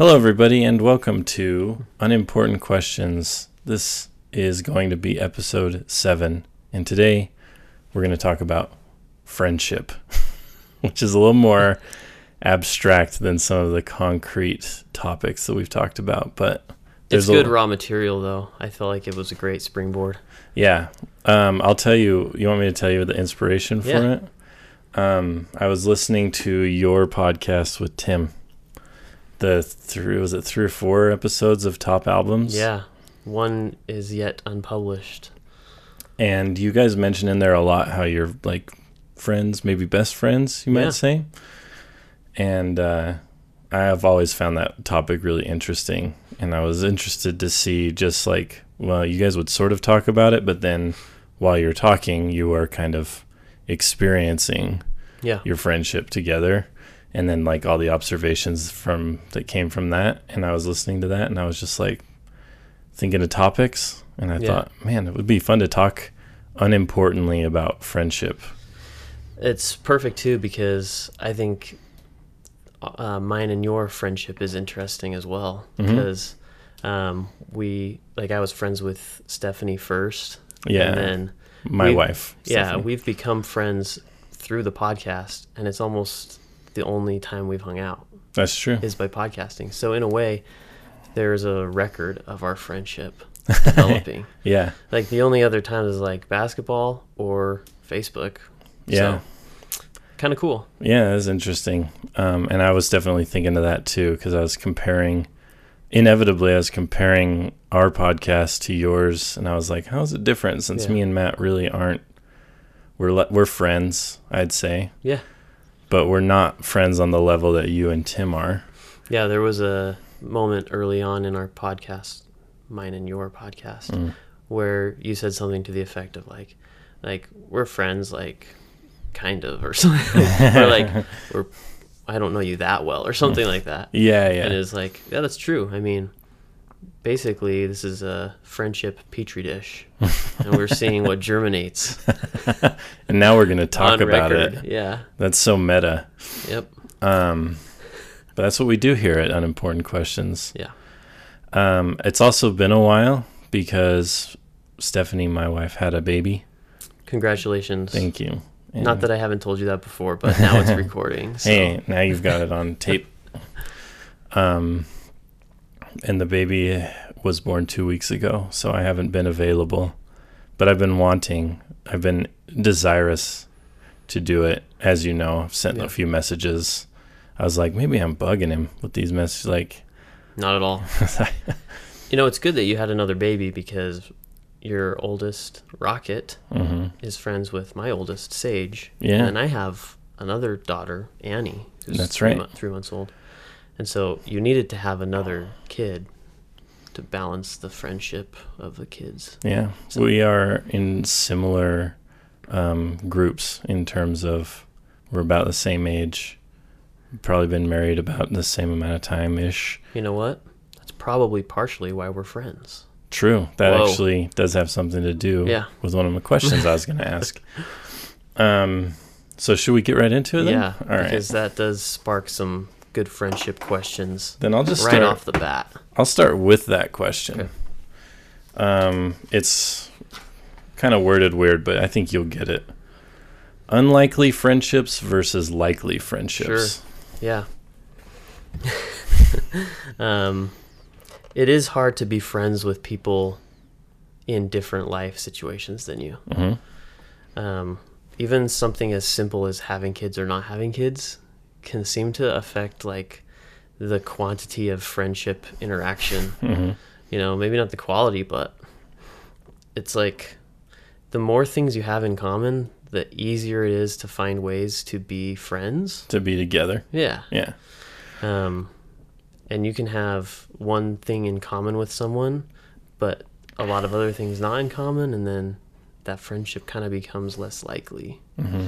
Hello, everybody, and welcome to Unimportant Questions. This is going to be episode seven, and today we're going to talk about friendship, which is a little more abstract than some of the concrete topics that we've talked about. But It's there's a- good raw material, though. I felt like it was a great springboard. Yeah. Um, I'll tell you. You want me to tell you the inspiration for Yeah. it? Um, I was listening to your podcast with Tim. The three was it three or four episodes of top albums? Yeah. One is yet unpublished. And you guys mention in there a lot how you're like friends, maybe best friends, you might Yeah. say. And uh, I have always found that topic really interesting. And I was interested to see just like, well, you guys would sort of talk about it, but then while you're talking, you are kind of experiencing Yeah. your friendship together. And then like all the observations from that came from that. And I was listening to that and I was just like thinking of topics. And I Yeah. thought, man, it would be fun to talk unimportantly about friendship. It's perfect, too, because I think uh, mine and your friendship is interesting as well. Mhm. Because um, we, like, I was friends with Stephanie first. Yeah. And then, My wife. yeah, Stephanie. we've become friends through the podcast. And it's almost the only time we've hung out That's true. is by podcasting. So, in a way, there's a record of our friendship developing. Yeah. Like the only other time is like basketball or Facebook. Yeah. So, kind of cool. Yeah, that's interesting. Um, and I was definitely thinking of that too, because I was comparing, inevitably, I was comparing our podcast to yours, and I was like, how's it different? Since Yeah. me and Matt really aren't, we're le- we're friends, I'd say, Yeah. But we're not friends on the level that you and Tim are. Yeah. There was a moment early on in our podcast, mine and your podcast, Mm. where you said something to the effect of like, like we're friends, like kind of, or something, or like we're, I don't know you that well, or something like that. Yeah, yeah. And it's like, yeah, that's true. I mean, basically, this is a friendship petri dish, and we're seeing what germinates and now we're gonna talk on about record. it. Yeah. That's so meta. Yep. Um, but that's what we do here at Unimportant Questions. Yeah. Um, it's also been a while because Stephanie, my wife, had a baby. Congratulations. Thank you. Not that I haven't told you that before, but now it's recording. So. Hey, now you've got it on tape. Um, and the baby was born two weeks ago, so I haven't been available, but I've been wanting, I've been desirous to do it. As you know, I've sent Yeah. a few messages. I was like, maybe I'm bugging him with these messages. Like, Not at all. You know, it's good that you had another baby because your oldest, Rocket, hmm is friends with my oldest, Sage. Yeah. And I have another daughter, Annie, who's That's right. three months old. And so you needed to have another kid to balance the friendship of the kids. Yeah, So- we are in similar um, groups in terms of we're about the same age. Probably been married about the same amount of time ish. You know what? That's probably partially why we're friends. True, that Whoa. actually does have something to do Yeah. with one of the questions I was going to ask. Um, so should we get right into it? Then? Yeah, all right. because that does spark some good friendship questions Then I'll just right start. off the bat. I'll start with that question. Okay. Um, it's kind of worded weird, but I think you'll get it. Unlikely friendships versus likely friendships. Yeah. um, it is hard to be friends with people in different life situations than you. hmm Um, even something as simple as having kids or not having kids can seem to affect like the quantity of friendship interaction. hmm You know, maybe not the quality, but it's like the more things you have in common, the easier it is to find ways to be friends. To be together. Yeah. Yeah. Um, and you can have one thing in common with someone, but a lot of other things not in common, and then that friendship kind of becomes less likely. hmm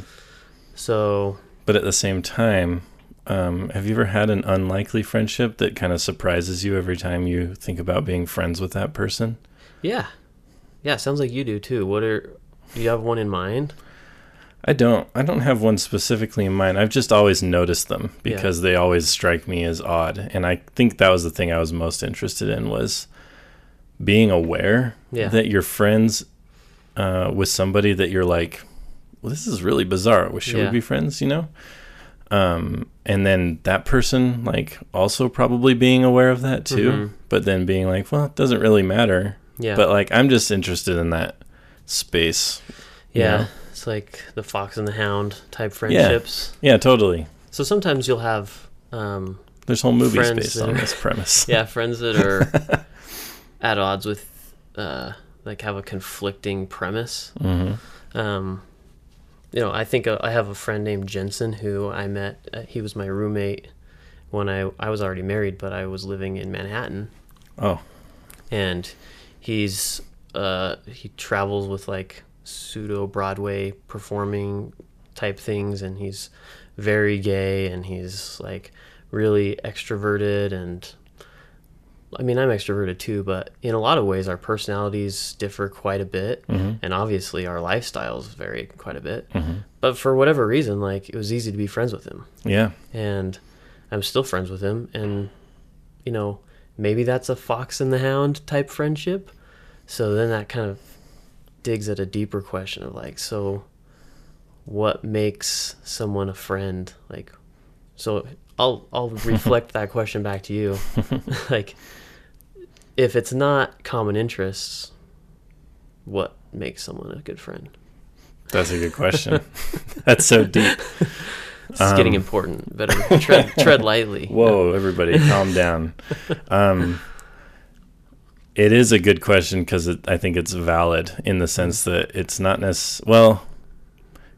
So, But at the same time, um, have you ever had an unlikely friendship that kind of surprises you every time you think about being friends with that person? yeah. Yeah, sounds like you do too. What are, you have one in mind? I don't. I don't have one specifically in mind. I've just always noticed them Yeah. because they always strike me as odd, and I think that was the thing I was most interested in was being aware Yeah. that you're friends uh, with somebody that you're like, well, this is really bizarre. Should Yeah. we be friends? You know. Um, and then that person like also probably being aware of that too, Mhm. but then being like, well, it doesn't really matter. Yeah. But like, I'm just interested in that space. you yeah. know? It's like the fox and the hound type friendships. Yeah, totally. So sometimes you'll have um, There's whole movies based on are- this premise. yeah friends that are at odds with uh, like have a conflicting premise. hmm Um, you know, I think uh, I have a friend named Jensen who I met. Uh, he was my roommate when I I was already married, but I was living in Manhattan, Oh, and he's uh he travels with like pseudo Broadway performing type things, and he's very gay, and he's like really extroverted and. I mean, I'm extroverted too, but in a lot of ways, our personalities differ quite a bit hmm and obviously our lifestyles vary quite a bit. hmm But for whatever reason, like it was easy to be friends with him, yeah, and I'm still friends with him. And you know, maybe that's a fox and the hound type friendship. So then that kind of digs at a deeper question of like, so what makes someone a friend? Like, so I'll I'll reflect that question back to you, like. If it's not common interests, what makes someone a good friend? that's a good question. that's so deep. It's getting Um, important. Better tread, tread lightly. Whoa, everybody, calm down. Um, it is a good question because I think it's valid in the sense that it's not necessarily well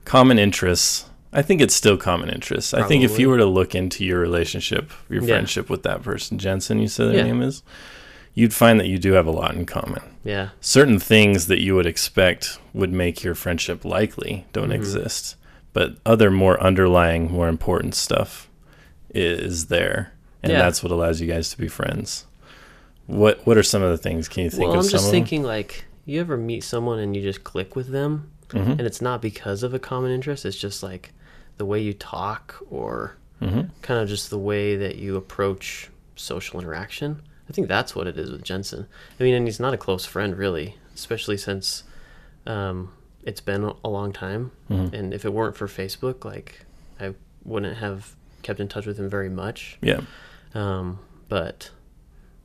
common interests. I think it's still common interests. I think if you were to look into your relationship, your Yeah. friendship with that person, Jensen, you said their Yeah. name is, you'd find that you do have a lot in common. Yeah. certain things that you would expect would make your friendship likely don't Mhm. exist but other more underlying more important stuff is there and Yeah. that's what allows you guys to be friends what what are some of the things can you think? Well, of I'm just thinking like you ever meet someone and you just click with them, them and it's not because of a common interest. It's just like the way you talk or hmm hmm kind of just the way that you approach social interaction. I think that's what it is with Jensen. I mean, and he's not a close friend really, especially since um, it's been a long time. Mhm. And if it weren't for Facebook, like I wouldn't have kept in touch with him very much. yeah Um, but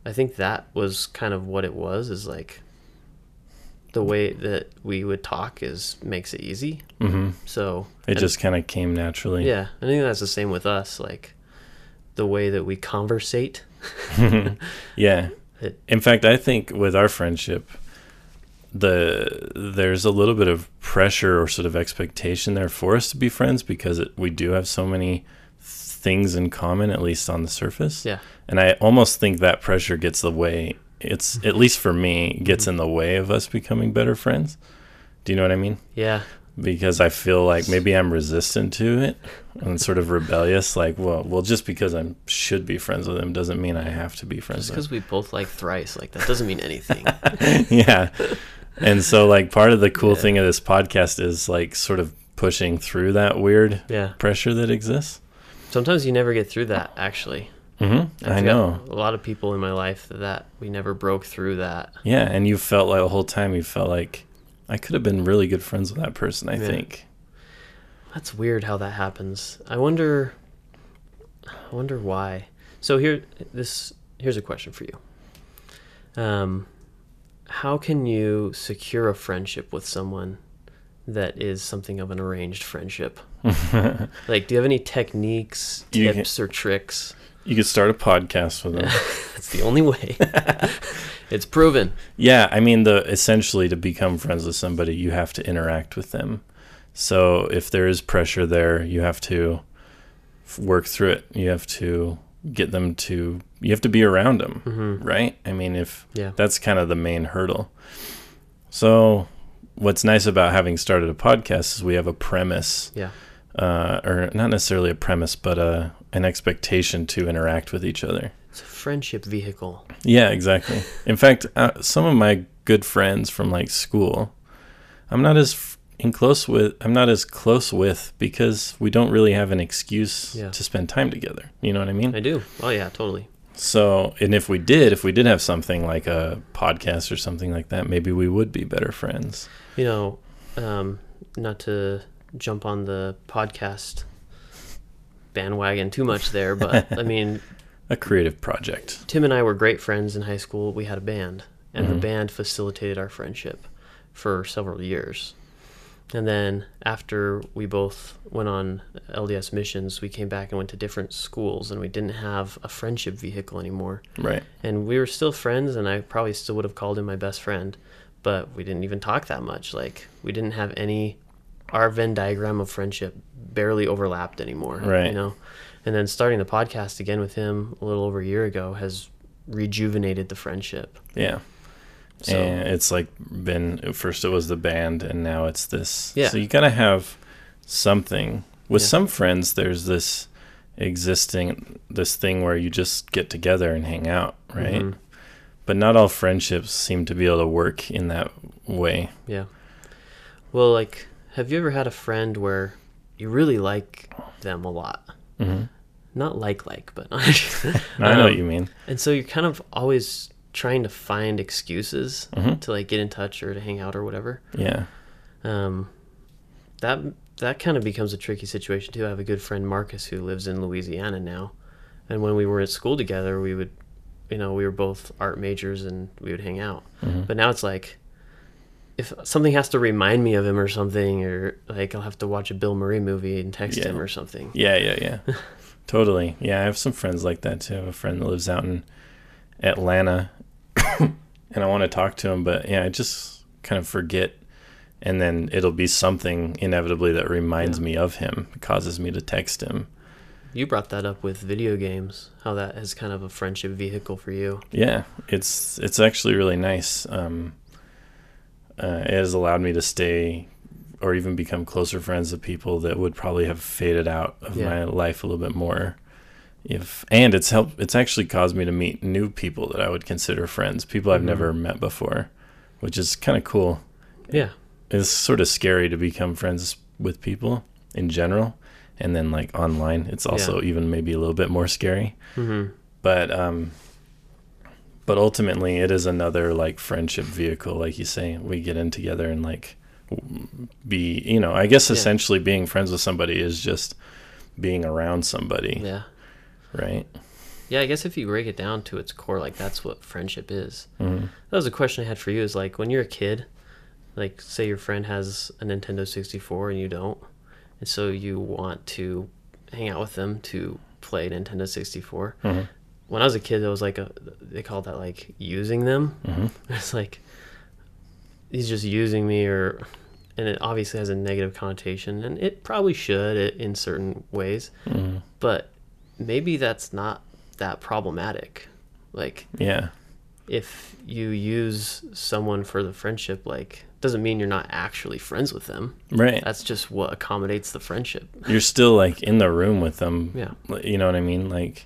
I think that was kind of what it was. Is like the way that we would talk is makes it easy. hmm So it and- just kind of came naturally yeah, I think that's the same with us. Like the way that we conversate. yeah. It- in fact i think with our friendship the there's a little bit of pressure or sort of expectation there for us to be friends because it, we do have so many things in common at least on the surface. Yeah. and i almost think that pressure gets the way it's at least for me gets mm-hmm. in the way of us becoming better friends. Do you know what i mean? Yeah. Because I feel like maybe I'm resistant to it and sort of rebellious. Like, well, well, just because I should be friends with him doesn't mean I have to be friends Just because we both like thrice, like that doesn't mean anything. yeah. And so, like, part of the cool Yeah. thing of this podcast is like sort of pushing through that weird yeah. pressure that exists. Sometimes you never get through that. Actually, hmm I know. a lot of people in my life that, that we never broke through that. Yeah, and you felt like the whole time you felt like I could have been really good friends with that person. I Yeah. think. That's weird how that happens. I wonder. I wonder why. So here, this here's a question for you. Um, how can you secure a friendship with someone that is something of an arranged friendship? Like, do you have any techniques, tips, or tricks? You could start a podcast with them. That's the only way. it's proven. Yeah, I mean the essentially to become friends with somebody, you have to interact with them. So if there is pressure there, you have to work through it. You have to get them to you have to be around them, hmm right? I mean, if Yeah. that's kind of the main hurdle. So what's nice about having started a podcast is we have a premise Yeah. Uh, or not necessarily a premise, but a an expectation to interact with each other. It's a friendship vehicle. Yeah, exactly. In fact, uh, some of my good friends from like school, I'm not as f- in close with I'm not as close with because we don't really have an excuse Yeah. to spend time together. You know what I mean? I do. Oh yeah, totally. So, and if we did, if we did have something like a podcast or something like that, maybe we would be better friends. You know, um, not to jump on the podcast bandwagon too much there, but I mean, A creative project. Tim and I were great friends in high school. We had a band, and the Mhm. band facilitated our friendship for several years. And then after we both went on LDS missions, we came back and went to different schools, and we didn't have a friendship vehicle anymore. Right. And we were still friends, and I probably still would have called him my best friend, but we didn't even talk that much. Like we didn't have any. Our Venn diagram of friendship barely overlapped anymore. Right. You know, and then starting the podcast again with him a little over a year ago has rejuvenated the friendship. Yeah. So and it's like been at first it was the band and now it's this. Yeah. So you gotta have something. With Yeah. some friends there's this existing this thing where you just get together and hang out, right? Mhm. But not all friendships seem to be able to work in that way. Yeah. Well, like, have you ever had a friend where you really like them a lot? hmm Not like like, but I know Um, what you mean. And so you're kind of always trying to find excuses Mhm. to like get in touch or to hang out or whatever. Yeah. Um, that that kind of becomes a tricky situation too. I have a good friend Marcus who lives in Louisiana now, and when we were at school together, we would, you know, we were both art majors and we would hang out. Mhm. But now it's like, if something has to remind me of him or something, or like I'll have to watch a Bill Murray movie and text Yeah. him or something. Yeah, yeah, yeah. totally. Yeah, I have some friends like that too. I have a friend that lives out in Atlanta and I want to talk to him, but yeah, I just kind of forget and then it'll be something inevitably that reminds Yeah. me of him, causes me to text him. You brought that up with video games, how that is kind of a friendship vehicle for you. Yeah, it's it's actually really nice. Um, uh, it has allowed me to stay or even become closer friends with people that would probably have faded out of Yeah. my life a little bit more. If and it's helped. It's actually caused me to meet new people that I would consider friends, people I've Mhm. never met before, which is kind of cool. Yeah. It's sort of scary to become friends with people in general, and then like online, it's also even maybe a little bit more scary hmm but um but ultimately it is another like friendship vehicle like you say we get in together and like be you know i guess Yeah. essentially being friends with somebody is just being around somebody Yeah. right Yeah, I guess if you break it down to its core, like that's what friendship is. hmm That was a question I had for you. Is like when you're a kid, like say your friend has a Nintendo 64 and you don't, and so you want to hang out with them to play Nintendo 64. hmm When I was a kid, it was like a they called that like using them. hmm It's like he's just using me, or and it obviously has a negative connotation, and it probably should in certain ways, hmm but maybe that's not that problematic. Like yeah if you use someone for the friendship, like doesn't mean you're not actually friends with them. right That's just what accommodates the friendship. you're still like in the room with them Yeah. you know what i mean like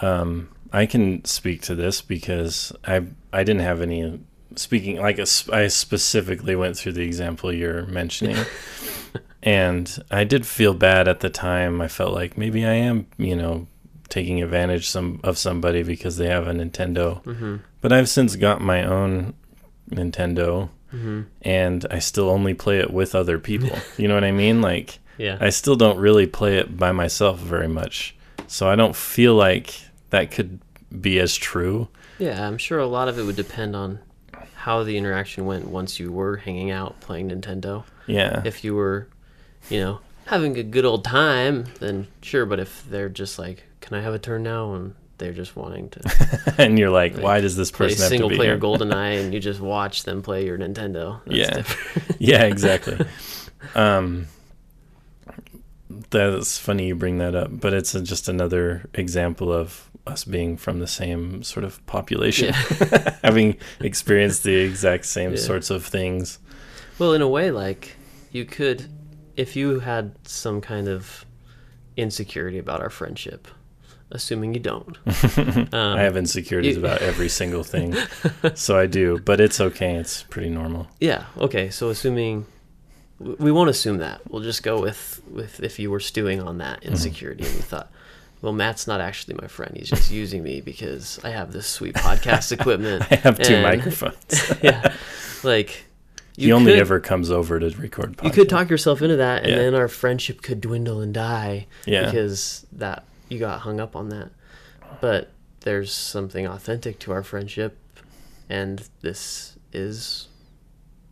um i can speak to this because i i didn't have any speaking like a I specifically went through the example you're mentioning and i did feel bad at the time i felt like maybe i am you know taking advantage some of somebody because they have a nintendo Mm-hmm. but i've since got my own nintendo Mm-hmm. and i still only play it with other people you know what i mean like Yeah. I still don't really play it by myself very much. So I don't feel like that could be as true. yeah, I'm sure a lot of it would depend on how the interaction went once you were hanging out playing Nintendo. Yeah. If you were, you know, having a good old time, then sure. But if they're just like, "Can I have a turn now?" and they're just wanting to and you're like, Like, why does this person have to single be player? GoldenEye, and you just watch them play your Nintendo. That's Yeah. yeah, exactly. um, that's funny you bring that up, but it's a, just another example of us being from the same sort of population, having experienced the exact same Yeah. sorts of things. Well, in a way, like you could, if you had some kind of insecurity about our friendship, assuming you don't. Um, I have insecurities you- about every single thing, so I do, but it's okay. It's pretty normal. Yeah. Okay. So assuming we won't assume that. We'll just go with with if you were stewing on that Mm-hmm. insecurity and you thought, well, Matt's not actually my friend. He's just using me because I have this sweet podcast equipment. I have two and- microphones. yeah, like he only could- ever comes over to record. Podcasts. you could talk yourself into that, and Yeah. then our friendship could dwindle and die Yeah. because that you got hung up on that. But there's something authentic to our friendship, and this is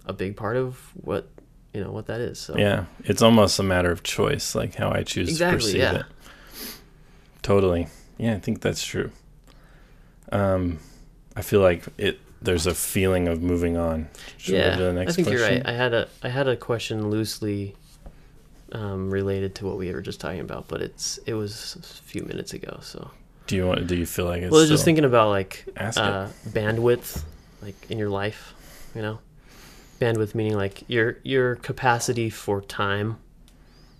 a big part of what you know what that is. So Yeah, it's almost a matter of choice, like how I choose to Exactly, perceive yeah. it. Totally. Yeah, I think that's true. Um, I feel like it. There's a feeling of moving on. Should yeah, to the I think you're right. I had a I had a question loosely um, related to what we were just talking about, but it's it was a few minutes ago. So Do you want? Do you feel like it's? well, I was just thinking about like uh, bandwidth, like in your life, you know, bandwidth meaning like your your capacity for time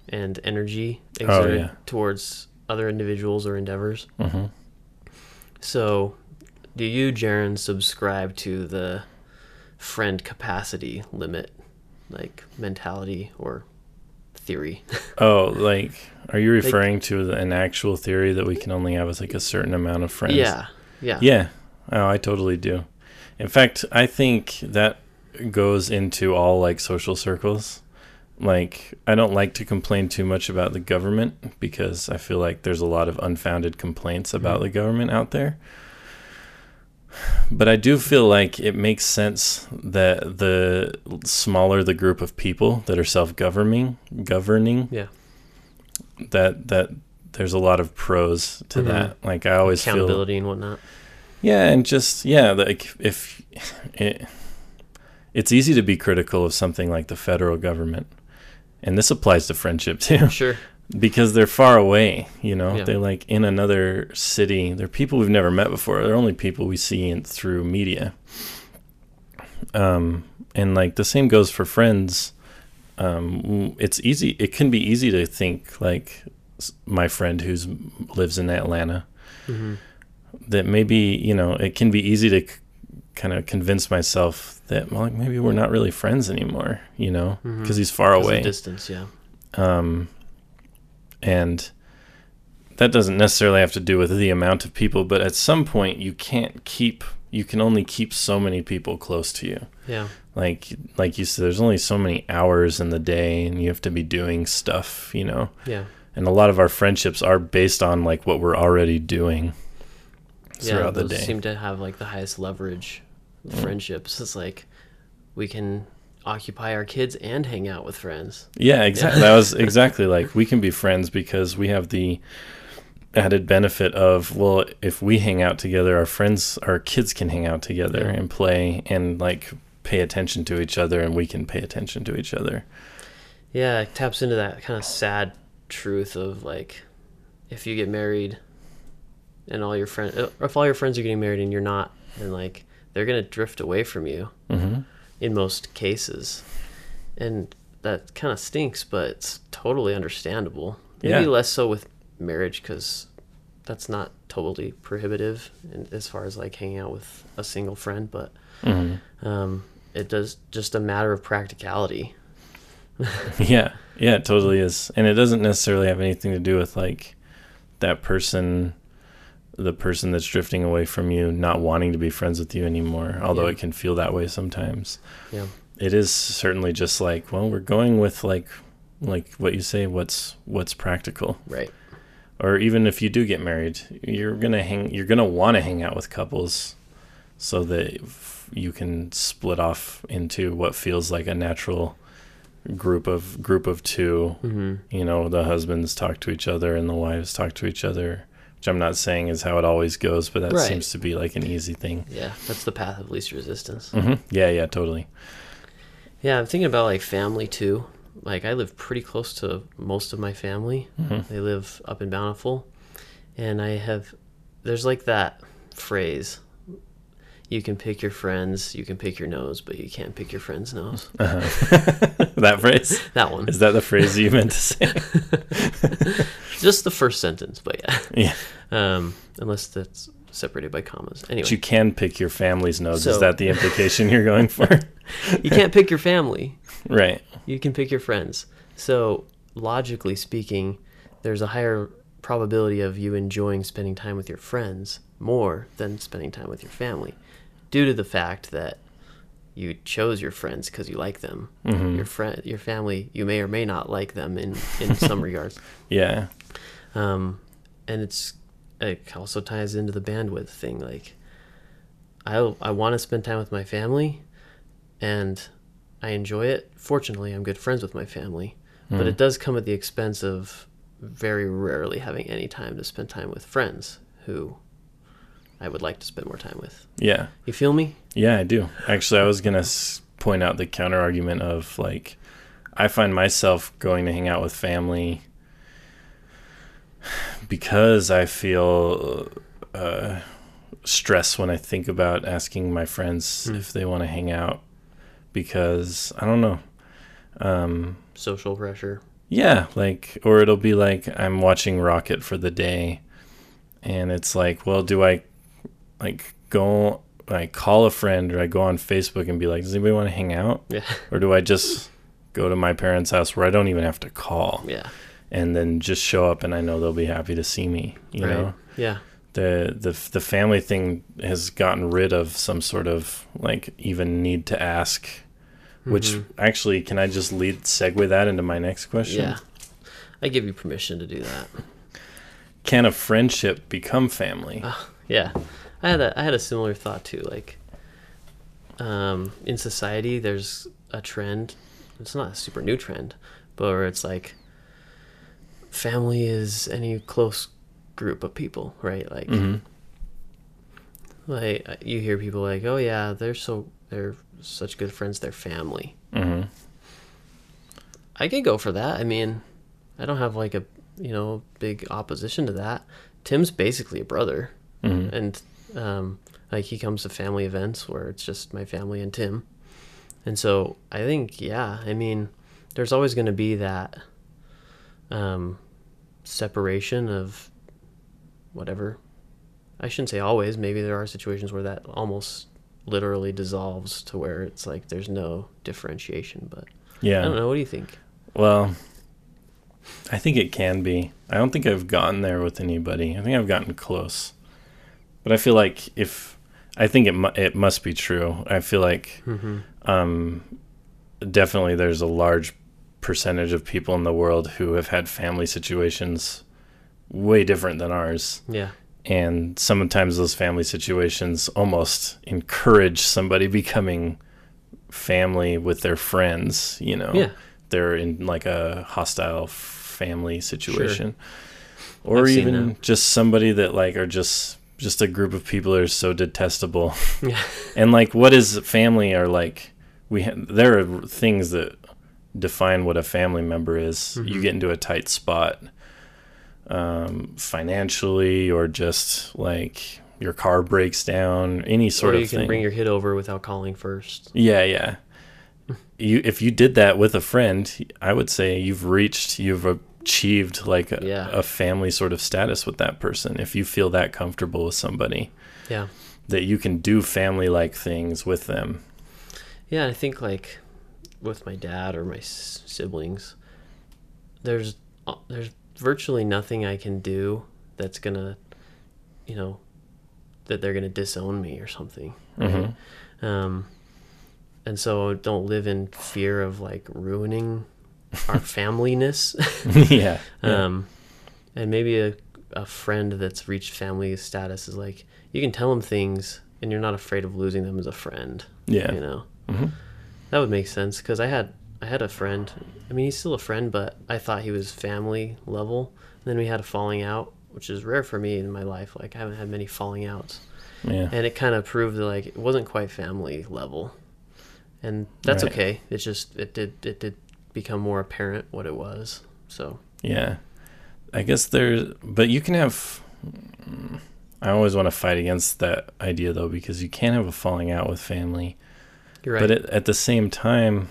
and energy exerted Oh, yeah. towards other individuals or endeavors. Mhm. So, do you, Jaron, subscribe to the friend capacity limit, like mentality or theory? Oh, like, are you referring to an actual theory that we can only have with like a certain amount of friends? yeah, yeah, Yeah. Oh, I totally do. In fact, I think that goes into all like social circles. Like, I don't like to complain too much about the government because I feel like there's a lot of unfounded complaints about Mhm. the government out there. But I do feel like it makes sense that the smaller the group of people that are self-governing, governing, yeah. that that there's a lot of pros to Mhm. that. Like I always feel Accountability and whatnot. yeah, and just yeah, like if it, it's easy to be critical of something like the federal government, and this applies to friendship too, Sure. because they're far away. You know, Yeah. they're like in another city. They're people we've never met before. They're only people we see in, through media. Um, and like the same goes for friends. Um, it's easy. It can be easy to think like my friend who's lives in Atlanta hmm that maybe you know it can be easy to kind of convince myself that well, like maybe we're not really friends anymore you know because Mhm. he's far away Distance, yeah. um and that doesn't necessarily have to do with the amount of people but at some point you can't keep you can only keep so many people close to you Yeah. like like you said there's only so many hours in the day and you have to be doing stuff you know Yeah. and a lot of our friendships are based on like what we're already doing yeah, throughout the day seem to have like the highest leverage. Mm. friendships. It's like we can occupy our kids and hang out with friends. Yeah, exactly. that was exactly like we can be friends because we have the added benefit of well, if we hang out together, our friends, our kids can hang out together Yeah. and play and like pay attention to each other, and we can pay attention to each other. Yeah, it taps into that kind of sad truth of like if you get married and all your friends if all your friends are getting married and you're not then like they're going to drift away from you hmm in most cases. And that kind of stinks, but it's totally understandable. Maybe Yeah. less so with marriage cuz that's not totally prohibitive in, as far as like hanging out with a single friend, but hmm um, it does just a matter of practicality. Yeah, yeah, it totally is, and it doesn't necessarily have anything to do with like that person, the person that's drifting away from you, not wanting to be friends with you anymore. Although Yeah. it can feel that way sometimes. Yeah. it is certainly just like well we're going with like like what you say what's what's practical Right. or even if you do get married you're gonna hang you're gonna want to hang out with couples so that you can split off into what feels like a natural group of group of two Mhm. you know the husbands talk to each other and the wives talk to each other which i'm not saying is how it always goes but that Right. seems to be like an easy thing Yeah, that's the path of least resistance. hmm yeah yeah totally Yeah, I'm thinking about like family too. Like I live pretty close to most of my family. hmm They live up in Bountiful, and I have there's like that phrase. You can pick your friends, you can pick your nose, but you can't pick your friend's nose. uh-huh. that phrase That one. Is that the phrase you meant to say? Just the first sentence, but yeah. yeah. Um, unless that's separated by commas. Anyway. But you can pick your family's nose. So- Is that the implication you're going for? you can't pick your family. Right. You can pick your friends. So, logically speaking, there's a higher probability of you enjoying spending time with your friends more than spending time with your family due to the fact that you chose your friends because you like them. Mhm. Your friend, your family, you may or may not like them in in some regards. Yeah. Um, and it's it also ties into the bandwidth thing. Like, I I want to spend time with my family, and I enjoy it. Fortunately, I'm good friends with my family, but Mm. it does come at the expense of very rarely having any time to spend time with friends who I would like to spend more time with. Yeah. You feel me? Yeah, I do. Actually, I was going to s- point out the counter argument of like, I find myself going to hang out with family because I feel uh, stress when I think about asking my friends Hmm. if they want to hang out because I don't know. Um, Social pressure. yeah, like, or it'll be like I'm watching Rocket for the day, and it's like, well, do I like go, I call a friend, or I go on Facebook and be like, does anybody want to hang out, Yeah. or do I just go to my parents' house where I don't even have to call, Yeah. And then just show up, and I know they'll be happy to see me, you right. know? Yeah. The, the the family thing has gotten rid of some sort of like even need to ask which Mhm. actually can I just lead segue that into my next question? Yeah. I give you permission to do that. can a friendship become family? Ah, yeah, I had a I had a similar thought too. Like, um, in society, there's a trend. It's not a super new trend, but where it's like, family is any close group of people, right? Like, hmm like you hear people like, oh yeah, they're so they're such good friends, they're family. hmm I could go for that. I mean, I don't have like a you know big opposition to that. Tim's basically a brother. hmm and um, like he comes to family events where it's just my family and Tim, and so I think yeah, I mean, there's always going to be that um, separation of whatever. I shouldn't say always. Maybe there are situations where that almost literally dissolves to where it's like there's no differentiation. But Yeah. I don't know. What do you think? Well, I think it can be. I don't think I've gotten there with anybody. I think I've gotten close, but I feel like if I think it mu- it must be true. I feel like Mm-hmm. um, definitely there's a large percentage of people in the world who have had family situations way different than ours. Yeah. and sometimes those family situations almost encourage somebody becoming family with their friends you know Yeah. they're in like a hostile family situation or I've even just somebody that like are just just a group of people that are so detestable Yeah. and like what is family are like we ha- there are things that define what a family member is you Mhm. get into a tight spot um, financially or just like your car breaks down any sort or of you can thing bring your kid over without calling first. yeah yeah you if you did that with a friend i would say you've reached you've achieved like a, Yeah. a family sort of status with that person if you feel that comfortable with somebody Yeah. that you can do family like things with them Yeah, I think like with my dad or my s- siblings, there's uh, there's virtually nothing I can do that's gonna, you know, that they're gonna disown me or something. Mhm. Um, and so don't live in fear of like ruining our familyness. yeah, yeah. Um, and maybe a, a friend that's reached family status is like you can tell them things and you're not afraid of losing them as a friend. yeah You know, Mhm. That would make sense because I had I had a friend. I mean, he's still a friend, but I thought he was family level. And then we had a falling out, which is rare for me in my life. Like I haven't had many falling outs, yeah and it kind of proved that like it wasn't quite family level, and that's Right. okay. It just it did it did become more apparent what it was. So Yeah. I guess there's, but you can have. I always want to fight against that idea though, because you can't have a falling out with family, you're right. but it, at the same time,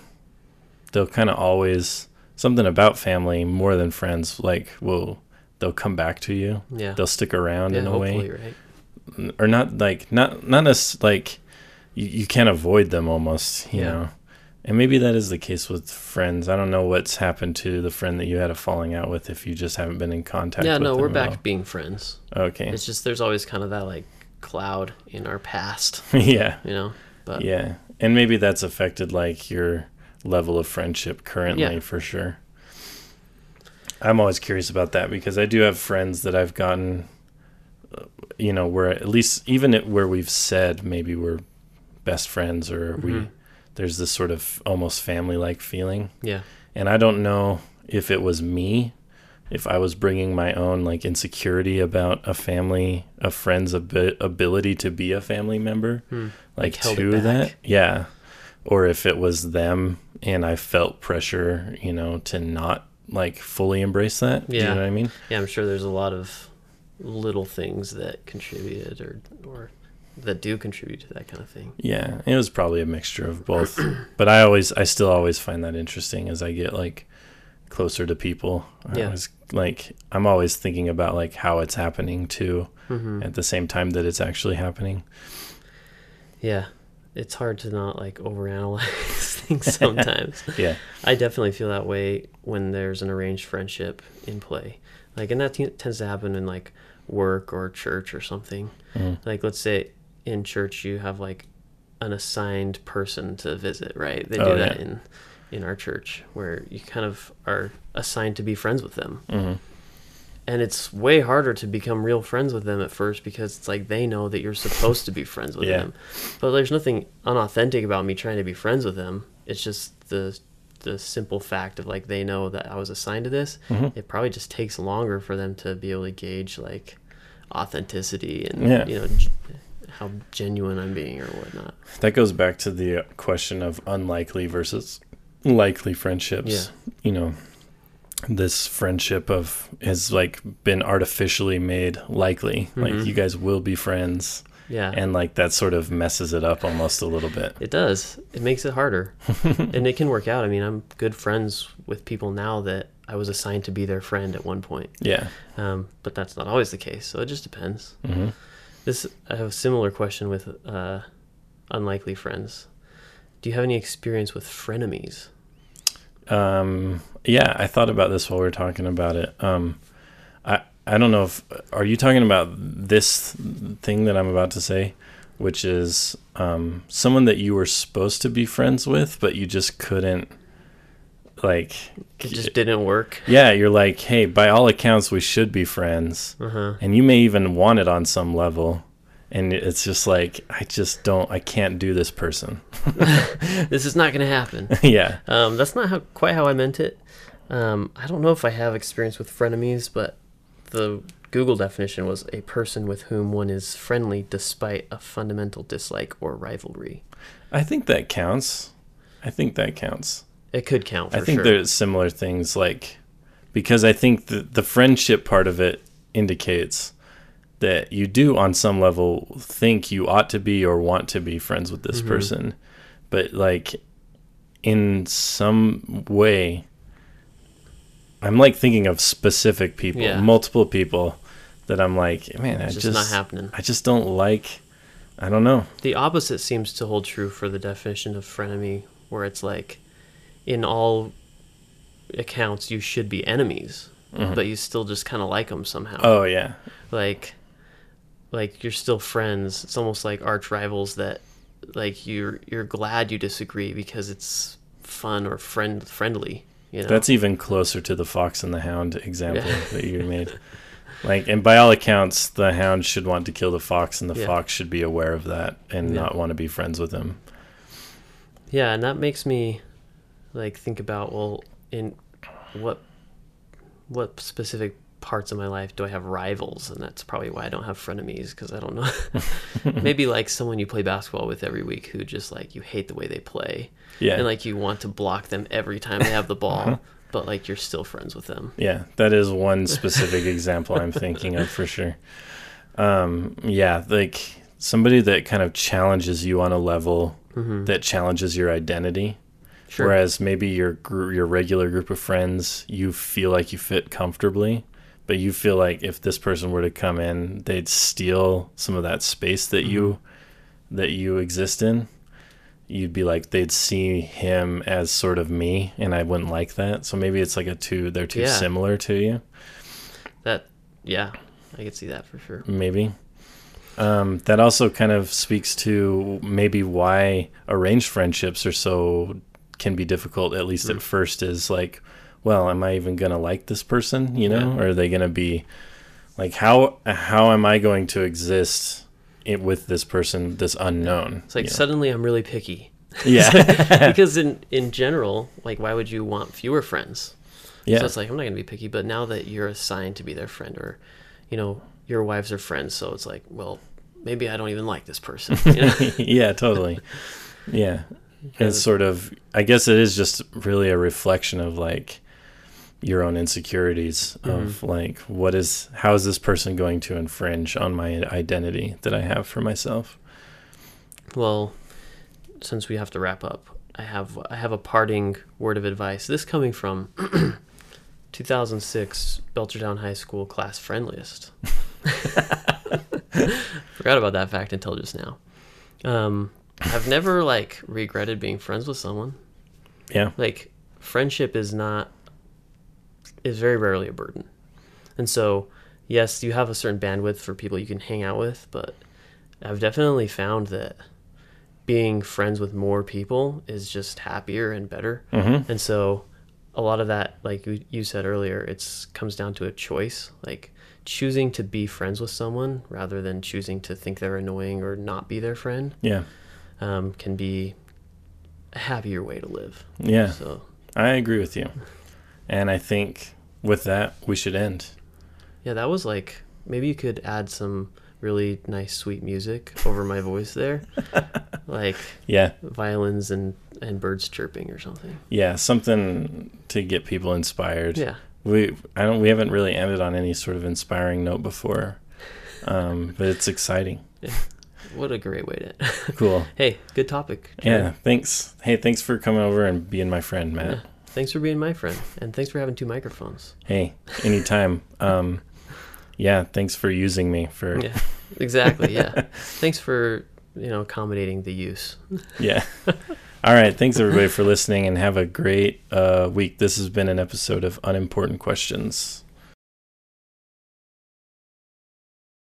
they'll kind of always something about family more than friends. Like, will they'll come back to you? yeah. They'll stick around yeah, in a hopefully, way, right? or not like not not as like you, you can't avoid them almost, you Yeah. know. And maybe that is the case with friends. I don't know what's happened to the friend that you had a falling out with if you just haven't been in contact yeah, no, we're back all. being friends. Okay. It's just there's always kind of that like cloud in our past, yeah. you know. But Yeah. And maybe that's affected like your level of friendship currently Yeah. for sure. I'm always curious about that because I do have friends that I've gotten uh, you know, where at least even at where we've said maybe we're best friends or we Mhm. there's this sort of almost family like feeling. yeah, And I don't know if it was me, if I was bringing my own like insecurity about a family, a friend's abi- ability to be a family member, Hmm. like, Like, to that. Yeah. Or if it was them and I felt pressure, you know, to not like fully embrace that. Do you Yeah. know what I mean? yeah. I'm sure there's a lot of little things that contributed or or that do contribute to that kind of thing. Yeah, it was probably a mixture of both. but I always, I still always find that interesting as I get like closer to people. I Yeah. always, like I'm always thinking about like how it's happening too, hmm at the same time that it's actually happening. Yeah, it's hard to not like overanalyze things sometimes. Yeah, I definitely feel that way when there's an arranged friendship in play. Like, and that t- tends to happen in like work or church or something. Mhm. Like, let's say in church you have like an assigned person to visit, right? They do Oh, that yeah. in in our church where you kind of are assigned to be friends with them. hmm And it's way harder to become real friends with them at first because it's like they know that you're supposed to be friends with Yeah. them. But there's nothing unauthentic about me trying to be friends with them. It's just the the simple fact of like they know that I was assigned to this. Mhm. It probably just takes longer for them to be able to gauge like authenticity and Yeah. you know g- how genuine I'm being or whatnot. that goes back to the uh, question of unlikely versus likely friendships. Yeah. You know, this friendship of has like been artificially made likely. Like Mhm. you guys will be friends. Yeah. and like that sort of messes it up almost a little bit. It does. It makes it harder. and it can work out. I mean, I'm good friends with people now that I was assigned to be their friend at one point. Yeah. Um, but that's not always the case. So it just depends. hmm This I have a similar question with uh, unlikely friends. Do you have any experience with frenemies? Um, yeah, I thought about this while we were talking about it. Um, I I don't know if are you talking about this thing that I'm about to say, which is um, someone that you were supposed to be friends with, but you just couldn't. Like, It just didn't work. yeah, you're like, hey, by all accounts, we should be friends, Uh huh. and you may even want it on some level, and it's just like, I just don't, I can't do this person. This is not going to happen. yeah. Um, that's not how quite how I meant it. Um, I don't know if I have experience with frenemies, but the Google definition was a person with whom one is friendly despite a fundamental dislike or rivalry. I think that counts. I think that counts. It could count for I think sure. there's similar things like because I think the the friendship part of it indicates that you do on some level think you ought to be or want to be friends with this Mhm. person but like in some way I'm like thinking of specific people Yeah. multiple people that I'm like man I it's just, just, not happening. I just don't like I don't know The opposite seems to hold true for the definition of frenemy, where it's like, in all accounts, you should be enemies, Mhm. but you still just kind of like them somehow. oh yeah Like, like you're still friends. It's almost like arch rivals that, like you're you're glad you disagree because it's fun or friend friendly. You know. That's even closer to the fox and the hound example Yeah. that you made. Like, and by all accounts, the hound should want to kill the fox, and the Yeah. fox should be aware of that and Yeah. not want to be friends with him. Yeah, and that makes me like think about well, in what what specific parts of my life do I have rivals, and that's probably why I don't have frenemies because I don't know. Maybe like someone you play basketball with every week who just like you hate the way they play, Yeah, and like you want to block them every time they have the ball, but like you're still friends with them. yeah, that is one specific example I'm thinking of for sure. Um, yeah, like somebody that kind of challenges you on a level Mm-hmm. that challenges your identity. Sure. Whereas maybe your gr- your regular group of friends, you feel like you fit comfortably, but you feel like if this person were to come in, they'd steal some of that space that you that you exist in, you'd be like they'd see him as sort of me, and I wouldn't like that. So maybe it's like a two. They're too Yeah. similar to you. That yeah, I could see that for sure. maybe. Um, that also kind of speaks to maybe why arranged friendships are so can be difficult at least Mm. at first is like well am i even gonna like this person you know Yeah. or are they gonna be like how how am i going to exist it, with this person this unknown It's like you know? suddenly I'm really picky. yeah because in in general, like why would you want fewer friends? yeah So it's like I'm not gonna be picky, but now that you're assigned to be their friend, or you know your wives are friends, so it's like, well, maybe I don't even like this person. You know? yeah, totally. Yeah. Yeah. It's sort of, I guess it is just really a reflection of like your own insecurities of like, what is, how is this person going to infringe on my identity that I have for myself? well, since we have to wrap up, I have I have a parting word of advice. This coming from 2006 Belchertown High School class friend list. Forgot about that fact until just now. Um, I've never like regretted being friends with someone. Yeah. like friendship is not is very rarely a burden and so yes you have a certain bandwidth for people you can hang out with but i've definitely found that being friends with more people is just happier and better Mm-hmm. and so a lot of that like you- you said earlier it's comes down to a choice like choosing to be friends with someone rather than choosing to think they're annoying or not be their friend Yeah. um, can be a happier way to live Yeah. so I agree with you. And I think with that, we should end. Yeah, that was like maybe you could add some really nice sweet music over my voice there. like Yeah. violins and and birds chirping or something. Yeah. Something to get people inspired. Yeah. We, I don't, we haven't really ended on any sort of inspiring note before. Um, but it's exciting. What a great way to Cool. Hey, good topic. Yeah, thanks. Hey, thanks for coming over and being my friend, Matt. Yeah. Thanks for being my friend. And thanks for having two microphones. Hey, anytime. um, yeah, thanks for using me for yeah. Exactly. Yeah. thanks for, you know, accommodating the use. Yeah. All right, thanks everybody for listening and have a great uh, week. This has been an episode of Unimportant Questions.